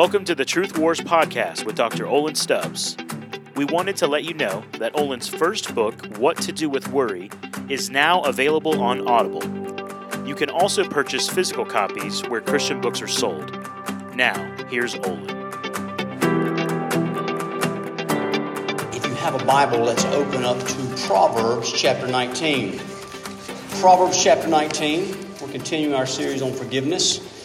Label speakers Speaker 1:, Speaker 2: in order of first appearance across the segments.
Speaker 1: Welcome to the Truth Wars podcast with Dr. Olin Stubbs. We wanted to let you know that Olin's first book, What to Do with Worry, is now available on Audible. You can also purchase physical copies where Christian books are sold. Now, here's Olin.
Speaker 2: If you have a Bible, let's open up to Proverbs chapter 19. Proverbs chapter 19, we're continuing our series on forgiveness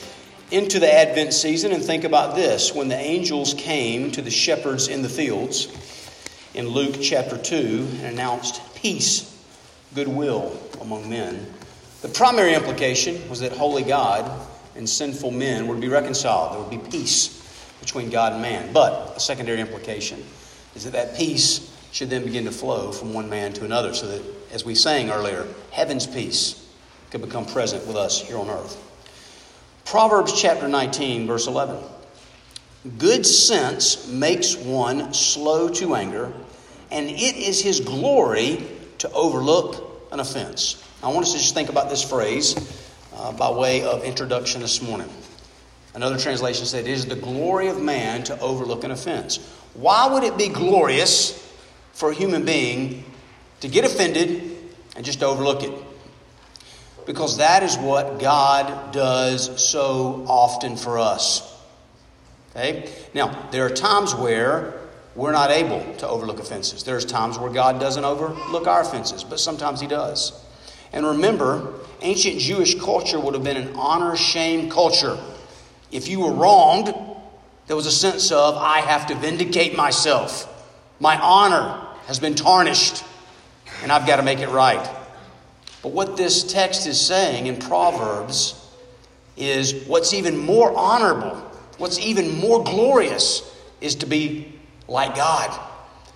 Speaker 2: into the Advent season and think about this. When the angels came to the shepherds in the fields in Luke chapter 2 and announced peace, goodwill among men, the primary implication was that holy God and sinful men would be reconciled. There would be peace between God and man. But a secondary implication is that that peace should then begin to flow from one man to another so that, as we sang earlier, heaven's peace could become present with us here on earth. Proverbs chapter 19, verse 11. Good sense makes one slow to anger, and it is his glory to overlook an offense. I want us to just think about this phrase uh, by way of introduction this morning. Another translation said, It is the glory of man to overlook an offense. Why would it be glorious for a human being to get offended and just overlook it? Because that is what God does so often for us. Okay? Now, there are times where we're not able to overlook offenses. There's times where God doesn't overlook our offenses, but sometimes He does. And remember, ancient Jewish culture would have been an honor shame culture. If you were wronged, there was a sense of, I have to vindicate myself. My honor has been tarnished, and I've got to make it right. But what this text is saying in Proverbs is what's even more honorable, what's even more glorious, is to be like God.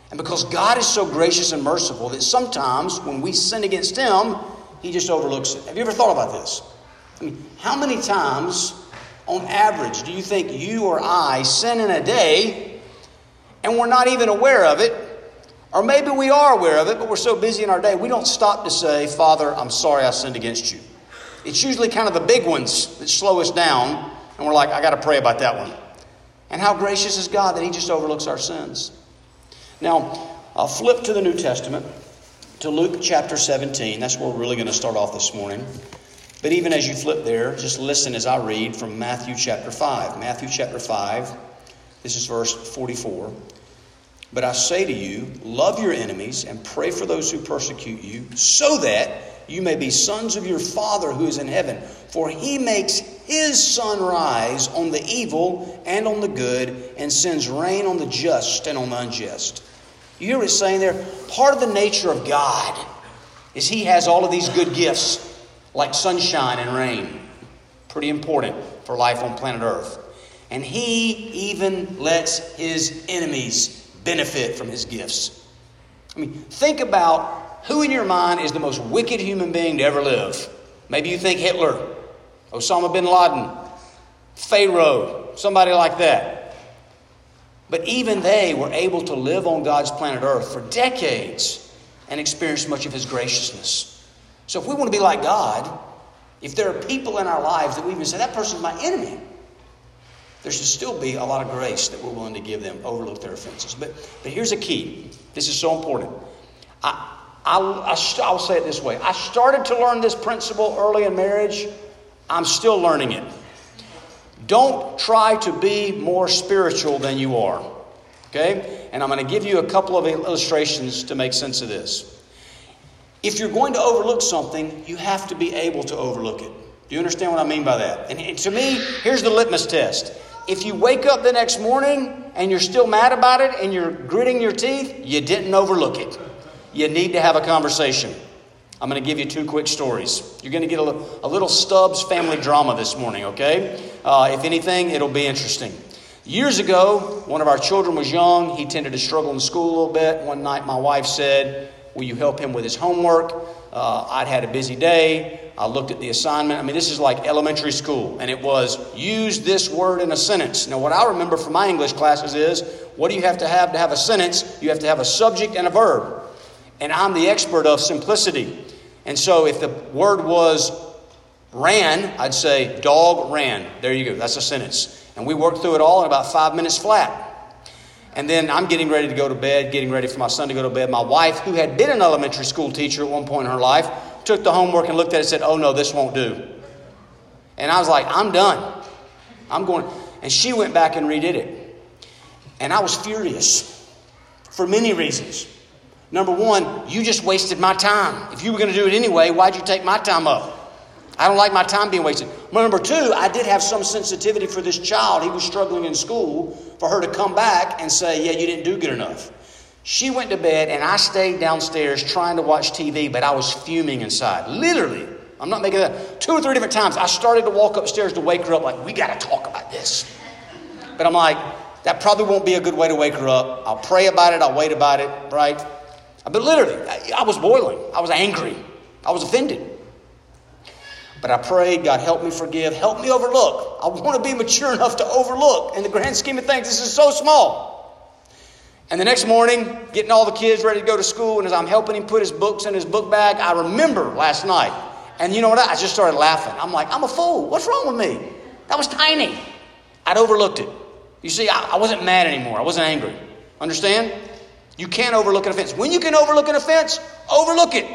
Speaker 2: And because God is so gracious and merciful that sometimes when we sin against Him, He just overlooks it. Have you ever thought about this? I mean, how many times on average do you think you or I sin in a day and we're not even aware of it or maybe we are aware of it, but we're so busy in our day, we don't stop to say, Father, I'm sorry I sinned against you. It's usually kind of the big ones that slow us down, and we're like, I got to pray about that one. And how gracious is God that He just overlooks our sins. Now, I'll flip to the New Testament, to Luke chapter 17. That's where we're really going to start off this morning. But even as you flip there, just listen as I read from Matthew chapter 5. Matthew chapter 5, this is verse 44. But I say to you, love your enemies and pray for those who persecute you, so that you may be sons of your Father who is in heaven. For he makes his sun rise on the evil and on the good, and sends rain on the just and on the unjust. You hear what it's saying there? Part of the nature of God is he has all of these good gifts, like sunshine and rain. Pretty important for life on planet Earth. And he even lets his enemies benefit from his gifts. I mean, think about who in your mind is the most wicked human being to ever live. Maybe you think Hitler, Osama bin Laden, Pharaoh, somebody like that. But even they were able to live on God's planet Earth for decades and experience much of His graciousness. So if we want to be like God, if there are people in our lives that we even say, that person's my enemy, there should still be a lot of grace that we're willing to give them, overlook their offenses. But, but here's a key. This is so important. I, I, I, I'll say it this way I started to learn this principle early in marriage. I'm still learning it. Don't try to be more spiritual than you are. Okay? And I'm going to give you a couple of illustrations to make sense of this. If you're going to overlook something, you have to be able to overlook it. Do you understand what I mean by that? And to me, here's the litmus test if you wake up the next morning and you're still mad about it and you're gritting your teeth, you didn't overlook it. You need to have a conversation. I'm going to give you two quick stories. You're going to get a, a little Stubbs family drama this morning, okay? Uh, if anything, it'll be interesting. Years ago, one of our children was young. He tended to struggle in school a little bit. One night, my wife said, Will you help him with his homework? Uh, I'd had a busy day. I looked at the assignment. I mean, this is like elementary school, and it was use this word in a sentence. Now, what I remember from my English classes is what do you have to have to have a sentence? You have to have a subject and a verb. And I'm the expert of simplicity. And so if the word was ran, I'd say dog ran. There you go. That's a sentence. And we worked through it all in about five minutes flat. And then I'm getting ready to go to bed, getting ready for my son to go to bed. My wife, who had been an elementary school teacher at one point in her life, took the homework and looked at it and said, Oh no, this won't do. And I was like, I'm done. I'm going. And she went back and redid it. And I was furious for many reasons. Number one, you just wasted my time. If you were going to do it anyway, why'd you take my time up? I don't like my time being wasted. Number two, I did have some sensitivity for this child. He was struggling in school. For her to come back and say, Yeah, you didn't do good enough. She went to bed and I stayed downstairs trying to watch TV, but I was fuming inside. Literally. I'm not making that. Two or three different times, I started to walk upstairs to wake her up, like, We got to talk about this. But I'm like, That probably won't be a good way to wake her up. I'll pray about it, I'll wait about it, right? But literally, I was boiling. I was angry. I was offended. But I prayed, God, help me forgive, help me overlook. I want to be mature enough to overlook. In the grand scheme of things, this is so small. And the next morning, getting all the kids ready to go to school, and as I'm helping him put his books in his book bag, I remember last night. And you know what? I just started laughing. I'm like, I'm a fool. What's wrong with me? That was tiny. I'd overlooked it. You see, I, I wasn't mad anymore. I wasn't angry. Understand? You can't overlook an offense. When you can overlook an offense, overlook it.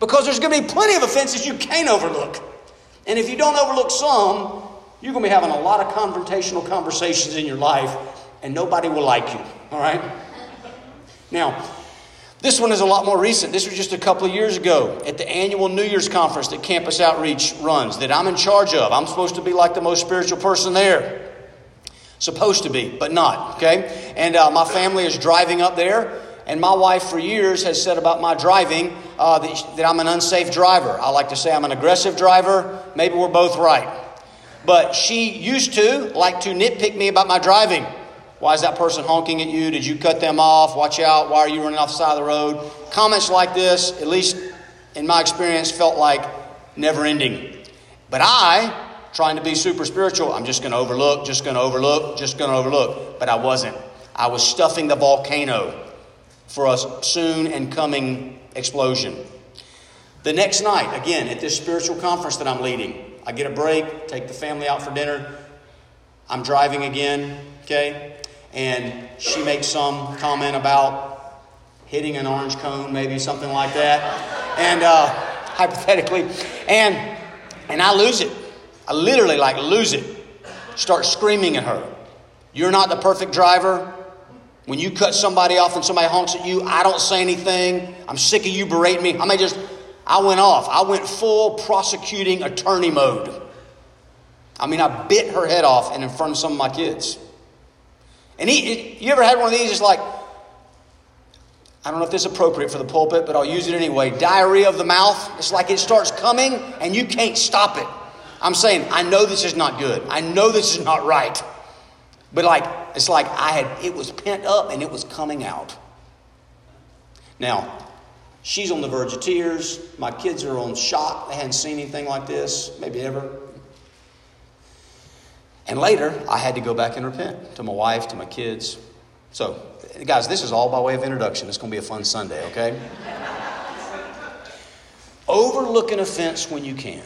Speaker 2: Because there's going to be plenty of offenses you can't overlook. And if you don't overlook some, you're going to be having a lot of confrontational conversations in your life, and nobody will like you. All right? Now, this one is a lot more recent. This was just a couple of years ago at the annual New Year's conference that Campus Outreach runs, that I'm in charge of. I'm supposed to be like the most spiritual person there. Supposed to be, but not, okay? And uh, my family is driving up there, and my wife for years has said about my driving uh, that, that I'm an unsafe driver. I like to say I'm an aggressive driver. Maybe we're both right. But she used to like to nitpick me about my driving. Why is that person honking at you? Did you cut them off? Watch out. Why are you running off the side of the road? Comments like this, at least in my experience, felt like never ending. But I trying to be super spiritual. I'm just going to overlook, just going to overlook, just going to overlook. But I wasn't. I was stuffing the volcano for a soon and coming explosion. The next night, again, at this spiritual conference that I'm leading, I get a break, take the family out for dinner. I'm driving again, okay? And she makes some comment about hitting an orange cone, maybe something like that. And uh, hypothetically, and and I lose it. I literally like lose it. Start screaming at her. You're not the perfect driver. When you cut somebody off and somebody honks at you, I don't say anything. I'm sick of you berating me. I may just, I went off. I went full prosecuting attorney mode. I mean, I bit her head off and in front of some of my kids. And he, you ever had one of these? It's like, I don't know if this is appropriate for the pulpit, but I'll use it anyway. Diarrhea of the mouth. It's like it starts coming and you can't stop it. I'm saying, I know this is not good. I know this is not right. But like, it's like I had, it was pent up and it was coming out. Now, she's on the verge of tears. My kids are on shock. They hadn't seen anything like this, maybe ever. And later, I had to go back and repent to my wife, to my kids. So, guys, this is all by way of introduction. It's going to be a fun Sunday, okay? Overlook an offense when you can.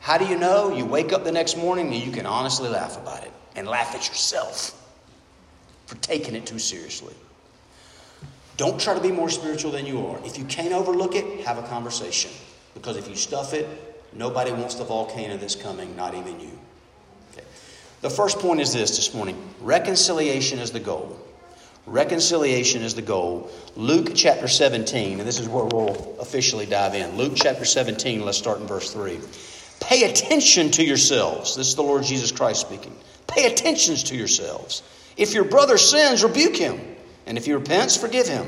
Speaker 2: How do you know? You wake up the next morning and you can honestly laugh about it and laugh at yourself for taking it too seriously. Don't try to be more spiritual than you are. If you can't overlook it, have a conversation. Because if you stuff it, nobody wants the volcano that's coming, not even you. The first point is this this morning reconciliation is the goal. Reconciliation is the goal. Luke chapter 17, and this is where we'll officially dive in. Luke chapter 17, let's start in verse 3. Pay attention to yourselves. This is the Lord Jesus Christ speaking. Pay attention to yourselves. If your brother sins, rebuke him. And if he repents, forgive him.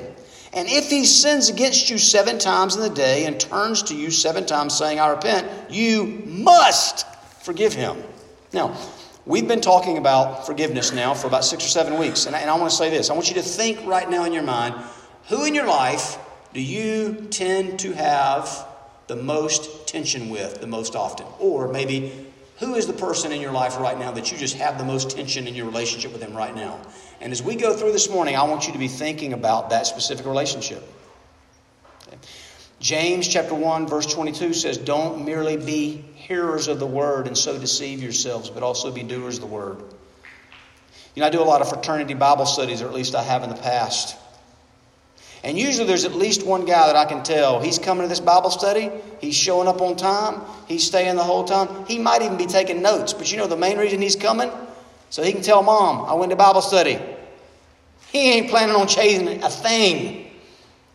Speaker 2: And if he sins against you seven times in the day and turns to you seven times saying, I repent, you must forgive him. Now, we've been talking about forgiveness now for about six or seven weeks. And I, and I want to say this I want you to think right now in your mind who in your life do you tend to have the most tension with the most often? Or maybe who is the person in your life right now that you just have the most tension in your relationship with them right now? And as we go through this morning, I want you to be thinking about that specific relationship. James chapter 1 verse 22 says, "Don't merely be hearers of the word and so deceive yourselves, but also be doers of the word." You know, I do a lot of fraternity Bible studies, or at least I have in the past. And usually there's at least one guy that I can tell he's coming to this Bible study, he's showing up on time, he's staying the whole time. He might even be taking notes, but you know the main reason he's coming? So he can tell mom, I went to Bible study. He ain't planning on chasing a thing,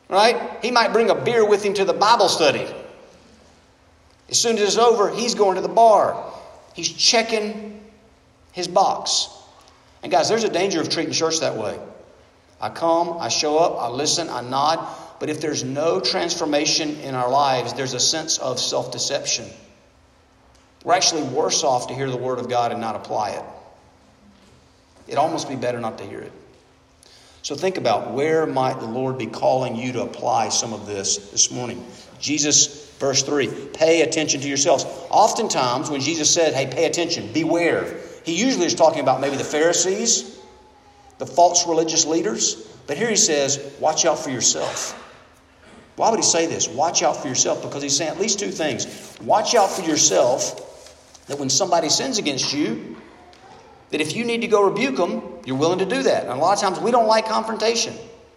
Speaker 2: right? He might bring a beer with him to the Bible study. As soon as it's over, he's going to the bar. He's checking his box. And guys, there's a danger of treating church that way. I come, I show up, I listen, I nod, but if there's no transformation in our lives, there's a sense of self deception. We're actually worse off to hear the Word of God and not apply it. It'd almost be better not to hear it. So think about where might the Lord be calling you to apply some of this this morning. Jesus, verse 3, pay attention to yourselves. Oftentimes, when Jesus said, hey, pay attention, beware, he usually is talking about maybe the Pharisees, the false religious leaders. But here he says, watch out for yourself. Why would he say this? Watch out for yourself because he's saying at least two things. Watch out for yourself that when somebody sins against you, that if you need to go rebuke them, you're willing to do that. And a lot of times we don't like confrontation.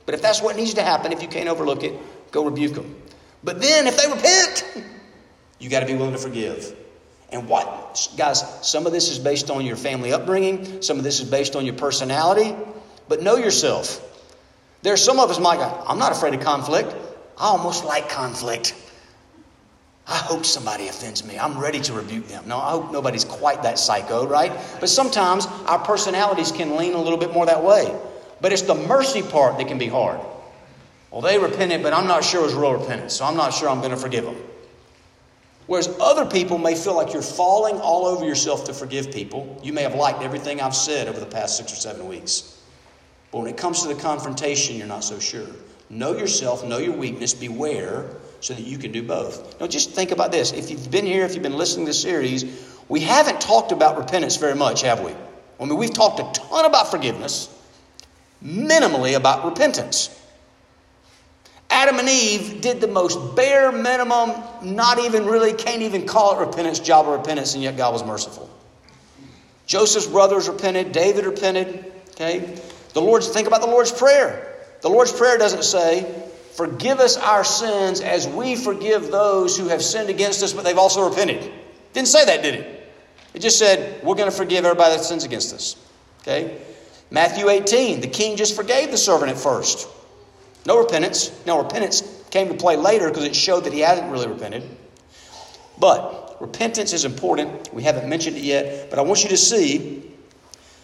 Speaker 2: But if that's what needs to happen, if you can't overlook it, go rebuke them. But then if they repent, you got to be willing to forgive. And what, guys, some of this is based on your family upbringing, some of this is based on your personality, but know yourself. There's some of us might go, I'm not afraid of conflict. I almost like conflict. I hope somebody offends me. I'm ready to rebuke them. No, I hope nobody's quite that psycho, right? But sometimes our personalities can lean a little bit more that way. But it's the mercy part that can be hard. Well, they repented, but I'm not sure it was real repentance, so I'm not sure I'm going to forgive them. Whereas other people may feel like you're falling all over yourself to forgive people. You may have liked everything I've said over the past six or seven weeks. But when it comes to the confrontation, you're not so sure. Know yourself, know your weakness, beware so that you can do both. Now, just think about this. If you've been here, if you've been listening to this series, we haven't talked about repentance very much, have we? I mean, we've talked a ton about forgiveness, minimally about repentance. Adam and Eve did the most bare minimum, not even really, can't even call it repentance, job of repentance, and yet God was merciful. Joseph's brothers repented, David repented, okay? The Lord's, think about the Lord's Prayer. The Lord's Prayer doesn't say, Forgive us our sins as we forgive those who have sinned against us, but they've also repented. Didn't say that, did it? It just said, We're going to forgive everybody that sins against us. Okay? Matthew 18, the king just forgave the servant at first. No repentance. Now, repentance came to play later because it showed that he hadn't really repented. But repentance is important. We haven't mentioned it yet, but I want you to see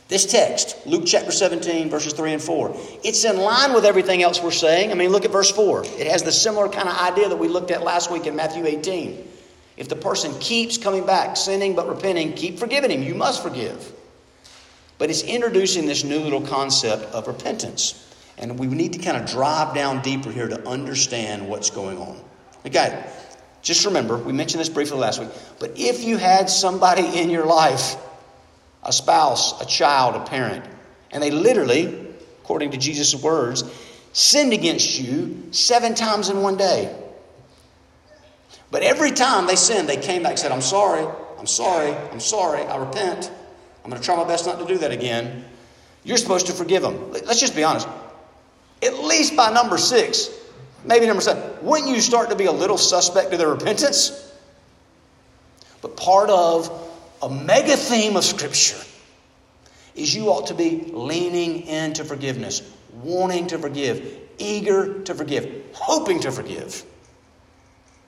Speaker 2: this text, Luke chapter 17, verses 3 and 4, it's in line with everything else we're saying. I mean, look at verse 4. It has the similar kind of idea that we looked at last week in Matthew 18. If the person keeps coming back, sinning but repenting, keep forgiving him. You must forgive. But it's introducing this new little concept of repentance. And we need to kind of drive down deeper here to understand what's going on. Okay, just remember, we mentioned this briefly last week, but if you had somebody in your life a spouse, a child, a parent, and they literally, according to Jesus' words, sinned against you seven times in one day. But every time they sinned, they came back and said, I'm sorry, I'm sorry, I'm sorry, I repent. I'm going to try my best not to do that again. You're supposed to forgive them. Let's just be honest. At least by number six, maybe number seven, wouldn't you start to be a little suspect of their repentance? But part of a mega theme of Scripture is you ought to be leaning into forgiveness, wanting to forgive, eager to forgive, hoping to forgive.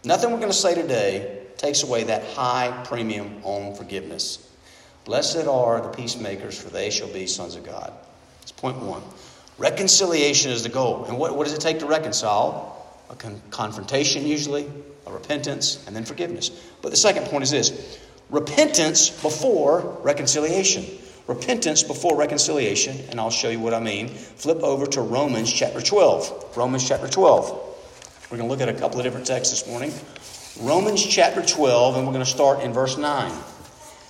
Speaker 2: Nothing we're going to say today takes away that high premium on forgiveness. Blessed are the peacemakers, for they shall be sons of God. That's point one. Reconciliation is the goal. And what, what does it take to reconcile? A con- confrontation, usually, a repentance, and then forgiveness. But the second point is this repentance before reconciliation. Repentance before reconciliation, and I'll show you what I mean. Flip over to Romans chapter 12. Romans chapter 12. We're going to look at a couple of different texts this morning. Romans chapter 12, and we're going to start in verse 9.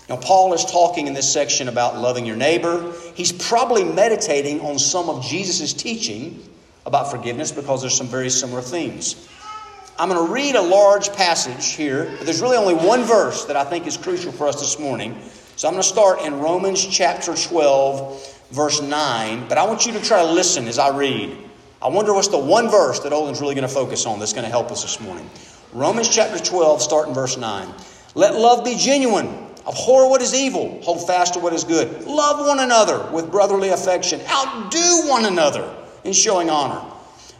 Speaker 2: Now, Paul is talking in this section about loving your neighbor. He's probably meditating on some of Jesus' teaching about forgiveness because there's some very similar themes. I'm going to read a large passage here, but there's really only one verse that I think is crucial for us this morning. So I'm going to start in Romans chapter 12, verse 9, but I want you to try to listen as I read. I wonder what's the one verse that Olin's really going to focus on that's going to help us this morning. Romans chapter 12, starting verse 9. Let love be genuine. Abhor what is evil. Hold fast to what is good. Love one another with brotherly affection. Outdo one another in showing honor.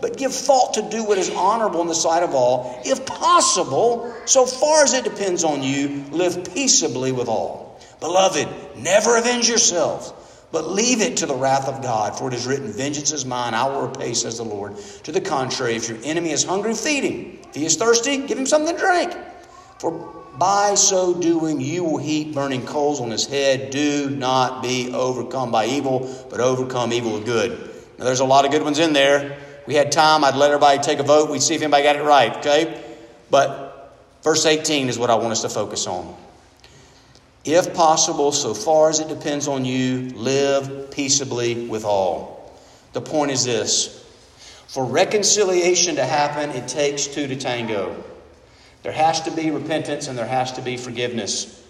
Speaker 2: but give thought to do what is honorable in the sight of all. If possible, so far as it depends on you, live peaceably with all. Beloved, never avenge yourselves but leave it to the wrath of God, for it is written, Vengeance is mine, I will repay, says the Lord. To the contrary, if your enemy is hungry, feed him. If he is thirsty, give him something to drink. For by so doing, you will heap burning coals on his head. Do not be overcome by evil, but overcome evil with good. Now, there's a lot of good ones in there. We had time, I'd let everybody take a vote. We'd see if anybody got it right, okay? But verse 18 is what I want us to focus on. If possible, so far as it depends on you, live peaceably with all. The point is this for reconciliation to happen, it takes two to tango. There has to be repentance and there has to be forgiveness.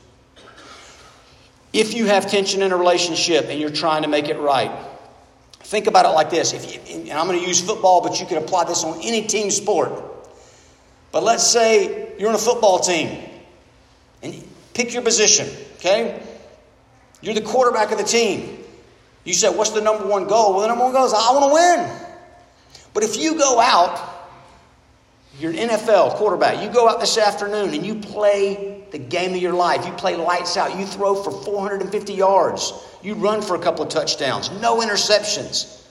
Speaker 2: If you have tension in a relationship and you're trying to make it right, think about it like this. If you, and I'm going to use football, but you can apply this on any team sport. But let's say you're on a football team and pick your position. Okay? You're the quarterback of the team. You said, What's the number one goal? Well, the number one goal is, I want to win. But if you go out, you're an NFL quarterback, you go out this afternoon and you play the game of your life. You play lights out. You throw for 450 yards. You run for a couple of touchdowns. No interceptions.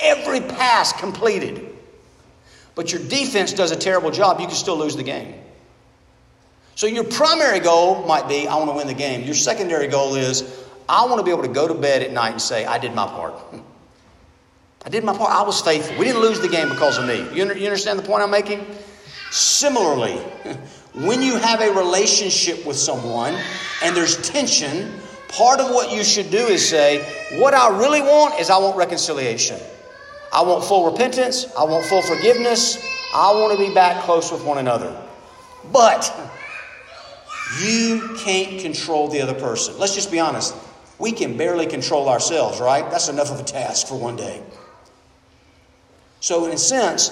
Speaker 2: Every pass completed. But your defense does a terrible job. You can still lose the game. So your primary goal might be, I want to win the game. Your secondary goal is, I want to be able to go to bed at night and say, I did my part. Hmm. I did my part. I was faithful. We didn't lose the game because of me. You, understand the point I'm making? Similarly, when you have a relationship with someone and there's tension, part of what you should do is say, What I really want is I want reconciliation. I want full repentance. I want full forgiveness. I want to be back close with one another. But you can't control the other person. Let's just be honest. We can barely control ourselves, right? That's enough of a task for one day. So, in a sense,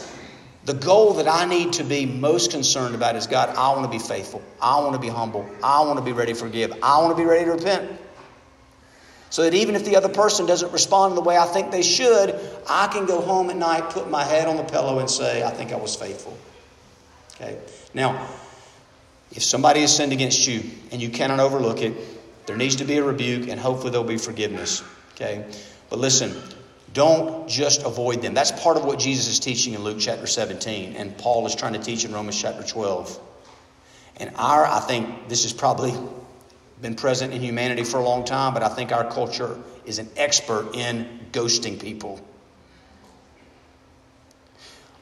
Speaker 2: the goal that I need to be most concerned about is God, I want to be faithful. I want to be humble. I want to be ready to forgive. I want to be ready to repent. So that even if the other person doesn't respond in the way I think they should, I can go home at night, put my head on the pillow, and say, I think I was faithful. Okay? Now, if somebody has sinned against you and you cannot overlook it, there needs to be a rebuke and hopefully there'll be forgiveness. Okay? But listen, don't just avoid them. That's part of what Jesus is teaching in Luke chapter 17 and Paul is trying to teach in Romans chapter 12. And our, I think this has probably been present in humanity for a long time, but I think our culture is an expert in ghosting people.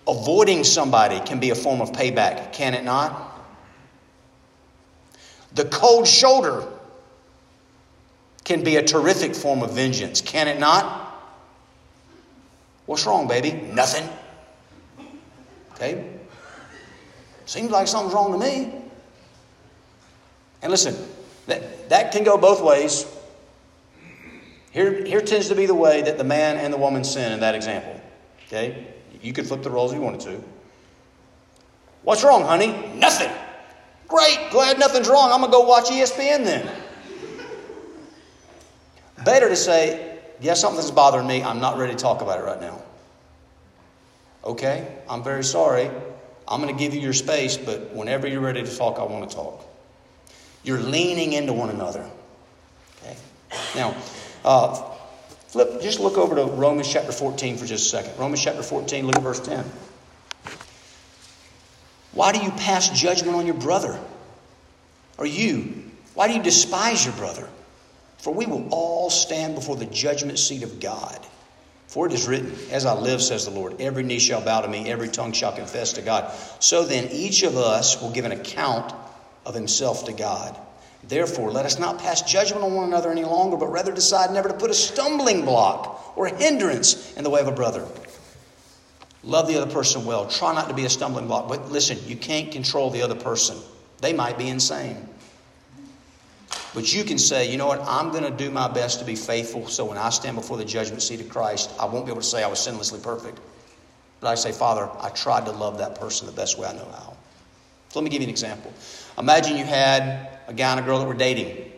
Speaker 2: Avoiding somebody can be a form of payback, can it not? The cold shoulder can be a terrific form of vengeance, can it not? What's wrong, baby? Nothing. Okay? Seems like something's wrong to me. And listen, that, that can go both ways. Here, here tends to be the way that the man and the woman sin in that example. Okay? You could flip the roles if you wanted to. What's wrong, honey? Nothing. Great, glad nothing's wrong. I'm going to go watch ESPN then. Better to say, yeah, something's bothering me. I'm not ready to talk about it right now. Okay, I'm very sorry. I'm going to give you your space, but whenever you're ready to talk, I want to talk. You're leaning into one another. Okay? Now, uh, flip, just look over to Romans chapter 14 for just a second. Romans chapter 14, look at verse 10. Why do you pass judgment on your brother? Or you? Why do you despise your brother? For we will all stand before the judgment seat of God. For it is written, As I live, says the Lord, every knee shall bow to me, every tongue shall confess to God. So then, each of us will give an account of himself to God. Therefore, let us not pass judgment on one another any longer, but rather decide never to put a stumbling block or a hindrance in the way of a brother. Love the other person well. Try not to be a stumbling block. But listen, you can't control the other person. They might be insane. But you can say, you know what, I'm going to do my best to be faithful so when I stand before the judgment seat of Christ, I won't be able to say I was sinlessly perfect. But I say, Father, I tried to love that person the best way I know how. So let me give you an example. Imagine you had a guy and a girl that were dating.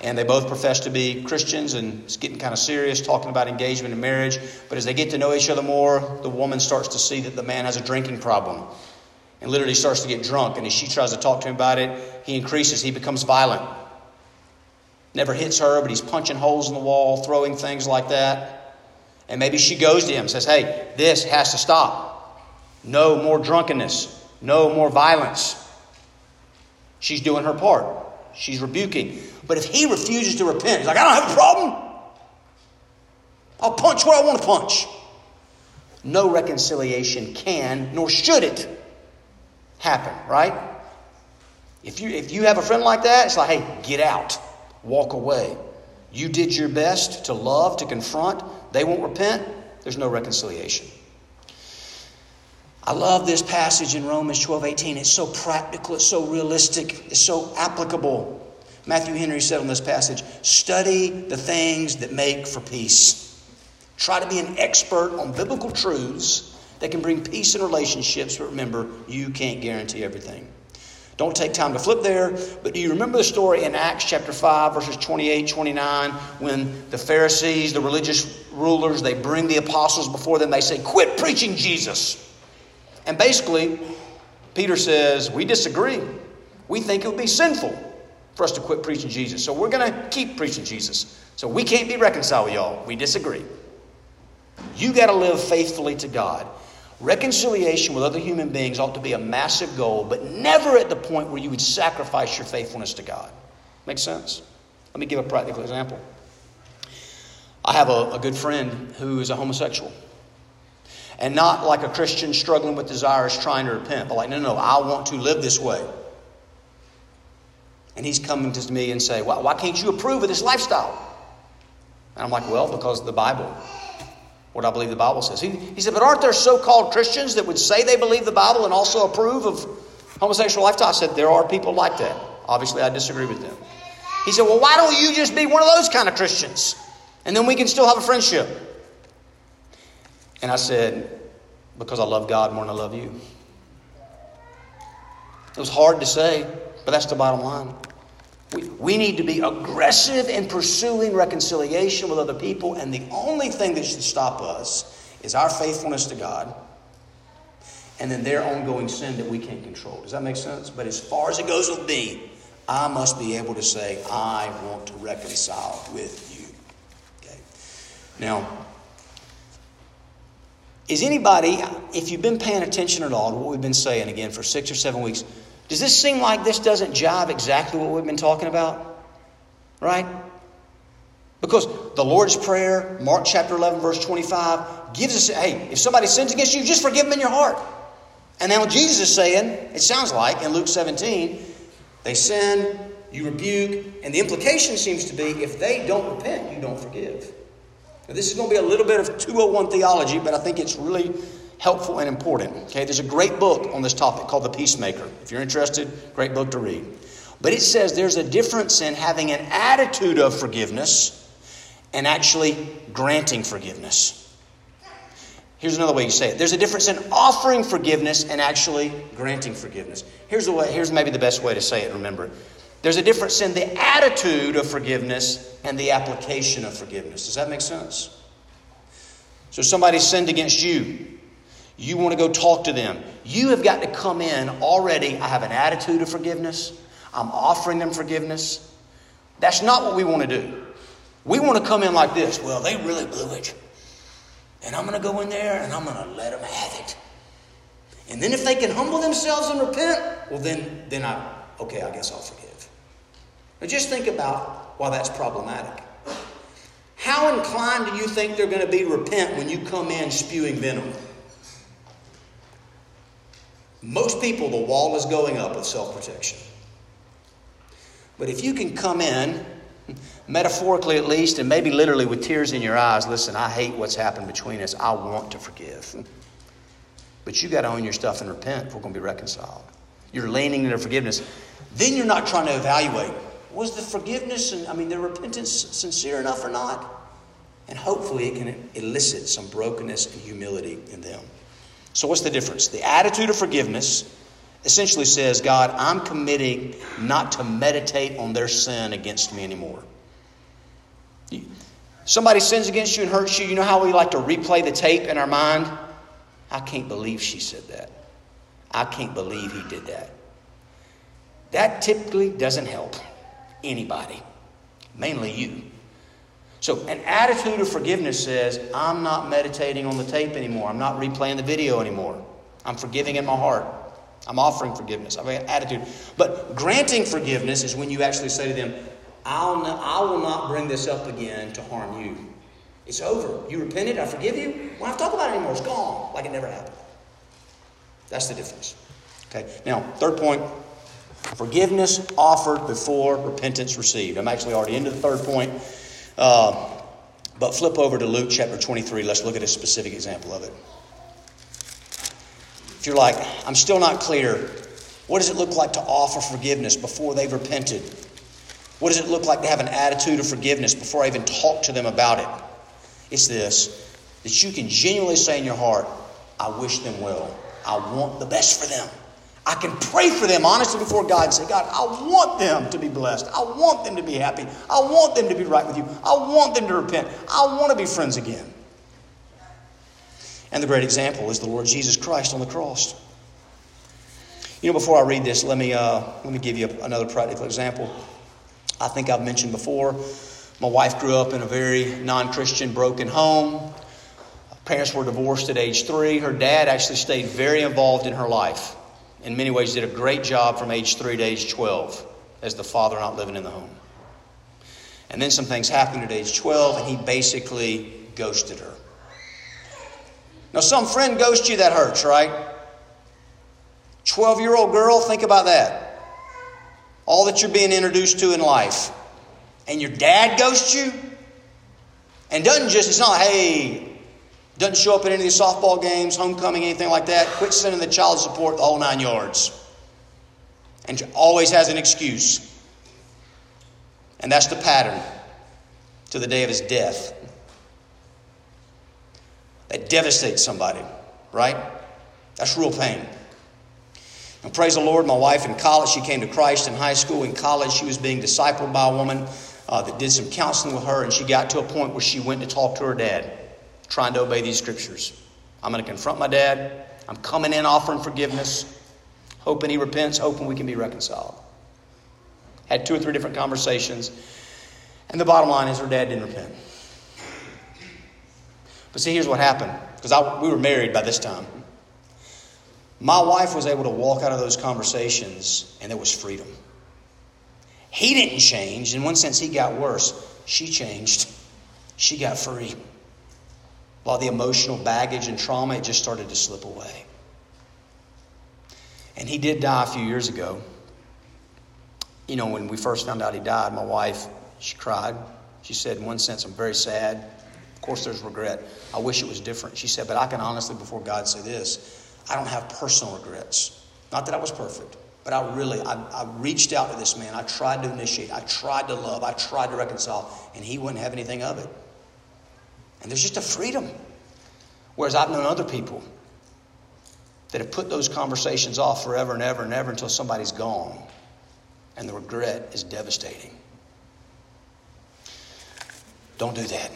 Speaker 2: And they both profess to be Christians and it's getting kind of serious, talking about engagement and marriage. But as they get to know each other more, the woman starts to see that the man has a drinking problem and literally starts to get drunk. And as she tries to talk to him about it, he increases, he becomes violent. Never hits her, but he's punching holes in the wall, throwing things like that. And maybe she goes to him and says, Hey, this has to stop. No more drunkenness, no more violence. She's doing her part. She's rebuking. But if he refuses to repent, he's like, I don't have a problem. I'll punch where I want to punch. No reconciliation can, nor should it, happen, right? If you, if you have a friend like that, it's like, hey, get out, walk away. You did your best to love, to confront. They won't repent. There's no reconciliation. I love this passage in Romans 12 18. It's so practical, it's so realistic, it's so applicable. Matthew Henry said on this passage study the things that make for peace. Try to be an expert on biblical truths that can bring peace in relationships, but remember, you can't guarantee everything. Don't take time to flip there, but do you remember the story in Acts chapter 5, verses 28, 29, when the Pharisees, the religious rulers, they bring the apostles before them, they say, Quit preaching Jesus. And basically, Peter says, We disagree. We think it would be sinful for us to quit preaching Jesus. So we're going to keep preaching Jesus. So we can't be reconciled with y'all. We disagree. You got to live faithfully to God. Reconciliation with other human beings ought to be a massive goal, but never at the point where you would sacrifice your faithfulness to God. Make sense? Let me give a practical example. I have a, a good friend who is a homosexual. And not like a Christian struggling with desires trying to repent, but like, no, no, I want to live this way. And he's coming to me and say, why, why can't you approve of this lifestyle? And I'm like, well, because the Bible. What I believe the Bible says. He, he said, but aren't there so called Christians that would say they believe the Bible and also approve of homosexual lifestyle? I said, there are people like that. Obviously, I disagree with them. He said, well, why don't you just be one of those kind of Christians? And then we can still have a friendship. And I said, because I love God more than I love you. It was hard to say, but that's the bottom line. We, we need to be aggressive in pursuing reconciliation with other people, and the only thing that should stop us is our faithfulness to God and then their ongoing sin that we can't control. Does that make sense? But as far as it goes with me, I must be able to say, I want to reconcile with you. Okay. Now, is anybody, if you've been paying attention at all to what we've been saying again for six or seven weeks, does this seem like this doesn't jive exactly what we've been talking about? Right? Because the Lord's Prayer, Mark chapter 11, verse 25, gives us, hey, if somebody sins against you, just forgive them in your heart. And now Jesus is saying, it sounds like in Luke 17, they sin, you rebuke, and the implication seems to be if they don't repent, you don't forgive. Now, this is going to be a little bit of 201 theology, but I think it's really helpful and important. Okay, there's a great book on this topic called The Peacemaker. If you're interested, great book to read. But it says there's a difference in having an attitude of forgiveness and actually granting forgiveness. Here's another way you say it. There's a difference in offering forgiveness and actually granting forgiveness. Here's the way, here's maybe the best way to say it, remember. There's a difference in the attitude of forgiveness and the application of forgiveness. Does that make sense? So somebody sinned against you. You want to go talk to them. You have got to come in already. I have an attitude of forgiveness. I'm offering them forgiveness. That's not what we want to do. We want to come in like this. Well, they really blew it. And I'm going to go in there and I'm going to let them have it. And then if they can humble themselves and repent, well, then, then I, okay, I guess I'll forgive. But just think about why that's problematic. how inclined do you think they're going to be to repent when you come in spewing venom? Most people, the wall is going up with self protection. But if you can come in, metaphorically at least, and maybe literally with tears in your eyes, listen, I hate what's happened between us. I want to forgive. But you got to own your stuff and repent if we're going to be reconciled. You're leaning into forgiveness. Then you're not trying to evaluate was the forgiveness and I mean the repentance sincere enough or not? And hopefully it can elicit some brokenness and humility in them. So what's the difference? The attitude of forgiveness essentially says, God, I'm committing not to meditate on their sin against me anymore. Somebody sins against you and hurts you, you know how we like to replay the tape in our mind? I can't believe she said that. I can't believe he did that. That typically doesn't help anybody, mainly you. So, an attitude of forgiveness says, I'm not meditating on the tape anymore. I'm not replaying the video anymore. I'm forgiving in my heart. I'm offering forgiveness. I have an attitude. But granting forgiveness is when you actually say to them, I'll not, I will not bring this up again to harm you. It's over. You repented. I forgive you. We don't talk about it anymore. It's gone, like it never happened. That's the difference. Okay. Now, third point forgiveness offered before repentance received. I'm actually already into the third point. Uh, but flip over to Luke chapter 23. Let's look at a specific example of it. If you're like, I'm still not clear, what does it look like to offer forgiveness before they've repented? What does it look like to have an attitude of forgiveness before I even talk to them about it? It's this that you can genuinely say in your heart, I wish them well. I want the best for them. I can pray for them honestly before God and say, God, I want them to be blessed. I want them to be happy. I want them to be right with you. I want them to repent. I want to be friends again. And the great example is the Lord Jesus Christ on the cross. You know, before I read this, let me, uh, let me give you another practical example. I think I've mentioned before, my wife grew up in a very non Christian, broken home. Parents were divorced at age three. Her dad actually stayed very involved in her life. In many ways, did a great job from age three to age 12 as the father not living in the home. And then some things happened at age 12, and he basically ghosted her. Now, some friend ghosts you, that hurts, right? 12 year old girl, think about that. All that you're being introduced to in life. And your dad ghosts you? And doesn't just, it's not, hey, doesn't show up at any of the softball games, homecoming, anything like that. Quit sending the child support the whole nine yards. And always has an excuse. And that's the pattern to the day of his death that devastates somebody, right? That's real pain. And praise the Lord, my wife in college, she came to Christ in high school. In college, she was being discipled by a woman uh, that did some counseling with her, and she got to a point where she went to talk to her dad, trying to obey these scriptures. I'm going to confront my dad. I'm coming in offering forgiveness, hoping he repents, hoping we can be reconciled. Had two or three different conversations, and the bottom line is her dad didn't repent. But see, here's what happened because we were married by this time. My wife was able to walk out of those conversations and there was freedom. He didn't change. In one sense, he got worse. She changed. She got free. While the emotional baggage and trauma, it just started to slip away. And he did die a few years ago. You know, when we first found out he died, my wife, she cried. She said, in one sense, I'm very sad. Of course, there's regret. I wish it was different. She said, but I can honestly, before God, say this I don't have personal regrets. Not that I was perfect, but I really, I, I reached out to this man. I tried to initiate. I tried to love. I tried to reconcile, and he wouldn't have anything of it. And there's just a freedom. Whereas I've known other people that have put those conversations off forever and ever and ever until somebody's gone. And the regret is devastating. Don't do that.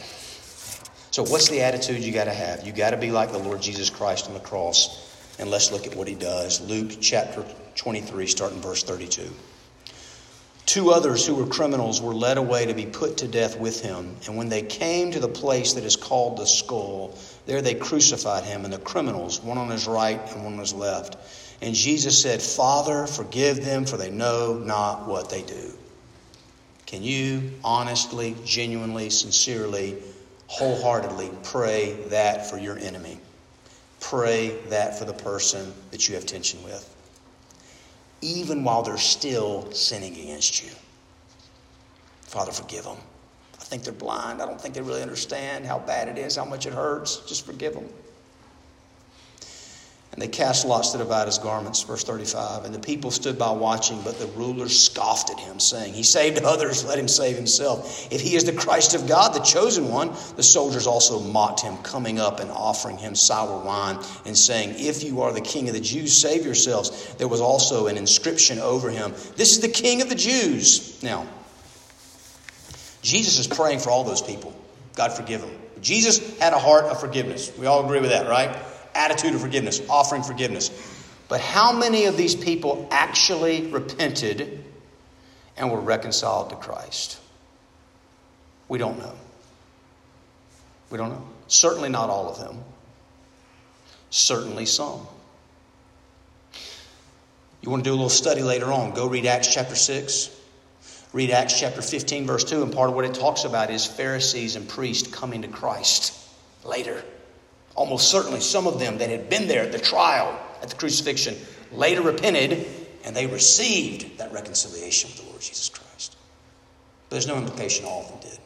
Speaker 2: So, what's the attitude you got to have? You got to be like the Lord Jesus Christ on the cross. And let's look at what he does. Luke chapter 23, starting verse 32. Two others who were criminals were led away to be put to death with him. And when they came to the place that is called the skull, there they crucified him and the criminals, one on his right and one on his left. And Jesus said, Father, forgive them, for they know not what they do. Can you honestly, genuinely, sincerely, wholeheartedly pray that for your enemy? Pray that for the person that you have tension with, even while they're still sinning against you. Father, forgive them. I think they're blind. I don't think they really understand how bad it is, how much it hurts. Just forgive them. And they cast lots to divide his garments, verse 35. And the people stood by watching, but the rulers scoffed at him, saying, He saved others, let him save himself. If he is the Christ of God, the chosen one, the soldiers also mocked him, coming up and offering him sour wine, and saying, If you are the king of the Jews, save yourselves. There was also an inscription over him This is the king of the Jews. Now, Jesus is praying for all those people. God forgive them. Jesus had a heart of forgiveness. We all agree with that, right? Attitude of forgiveness, offering forgiveness. But how many of these people actually repented and were reconciled to Christ? We don't know. We don't know. Certainly not all of them. Certainly some. You want to do a little study later on, go read Acts chapter 6. Read Acts chapter 15, verse 2, and part of what it talks about is Pharisees and priests coming to Christ later. Almost certainly some of them that had been there at the trial, at the crucifixion, later repented and they received that reconciliation with the Lord Jesus Christ. But there's no implication all of them did.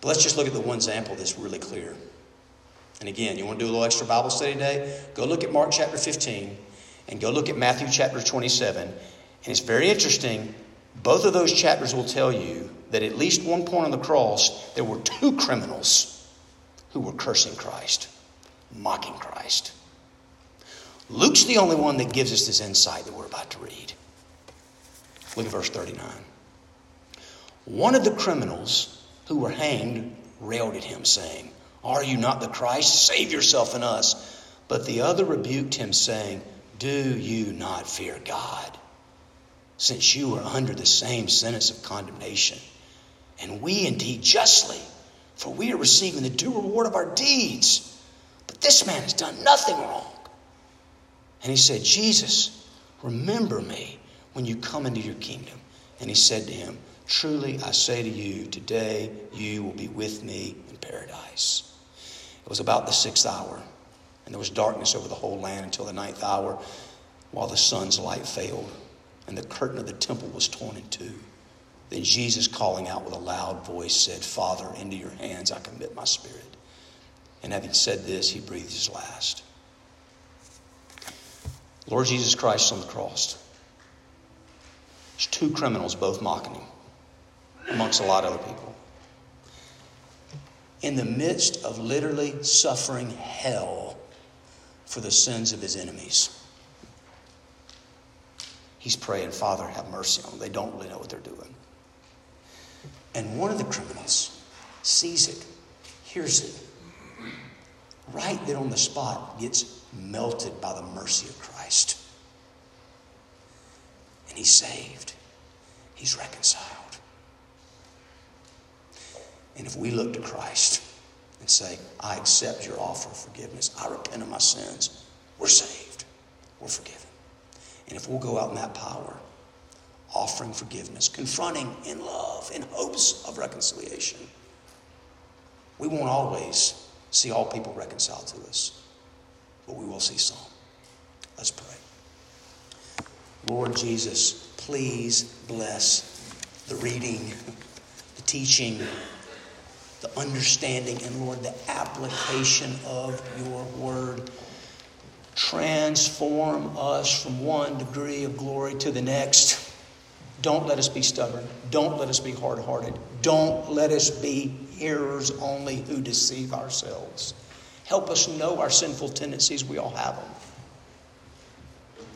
Speaker 2: But let's just look at the one example that's really clear. And again, you want to do a little extra Bible study today? Go look at Mark chapter 15 and go look at Matthew chapter 27. And it's very interesting. Both of those chapters will tell you that at least one point on the cross, there were two criminals who were cursing Christ, mocking Christ. Luke's the only one that gives us this insight that we're about to read. Look at verse 39. One of the criminals who were hanged railed at him, saying, Are you not the Christ? Save yourself and us. But the other rebuked him, saying, Do you not fear God, since you are under the same sentence of condemnation? And we indeed justly for we are receiving the due reward of our deeds. But this man has done nothing wrong. And he said, Jesus, remember me when you come into your kingdom. And he said to him, Truly I say to you, today you will be with me in paradise. It was about the sixth hour, and there was darkness over the whole land until the ninth hour, while the sun's light failed, and the curtain of the temple was torn in two. Then Jesus, calling out with a loud voice, said, Father, into your hands I commit my spirit. And having said this, he breathed his last. Lord Jesus Christ on the cross. There's two criminals both mocking him, amongst a lot of other people. In the midst of literally suffering hell for the sins of his enemies, he's praying, Father, have mercy on them. They don't really know what they're doing. And one of the criminals sees it, hears it, right there on the spot, gets melted by the mercy of Christ. And he's saved, he's reconciled. And if we look to Christ and say, I accept your offer of forgiveness, I repent of my sins, we're saved, we're forgiven. And if we'll go out in that power, offering forgiveness, confronting in love, in hopes of reconciliation. We won't always see all people reconciled to us, but we will see some. Let's pray. Lord Jesus, please bless the reading, the teaching, the understanding, and Lord, the application of your word. Transform us from one degree of glory to the next. Don't let us be stubborn. Don't let us be hard hearted. Don't let us be hearers only who deceive ourselves. Help us know our sinful tendencies. We all have them.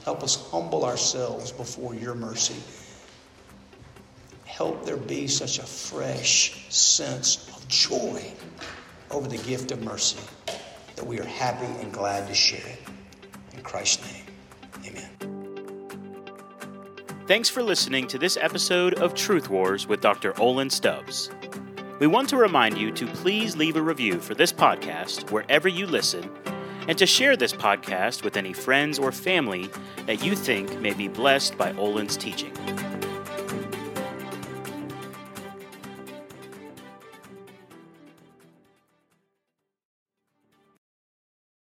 Speaker 2: Help us humble ourselves before your mercy. Help there be such a fresh sense of joy over the gift of mercy that we are happy and glad to share it. In Christ's name,
Speaker 1: Thanks for listening to this episode of Truth Wars with Dr. Olin Stubbs. We want to remind you to please leave a review for this podcast wherever you listen and to share this podcast with any friends or family that you think may be blessed by Olin's teaching.